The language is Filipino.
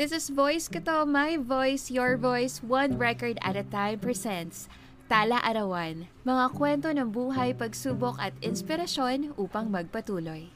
This is Voice Kito, My Voice, Your Voice, One Record at a Time presents Tala Arawan, mga kwento ng buhay, pagsubok at inspirasyon upang magpatuloy.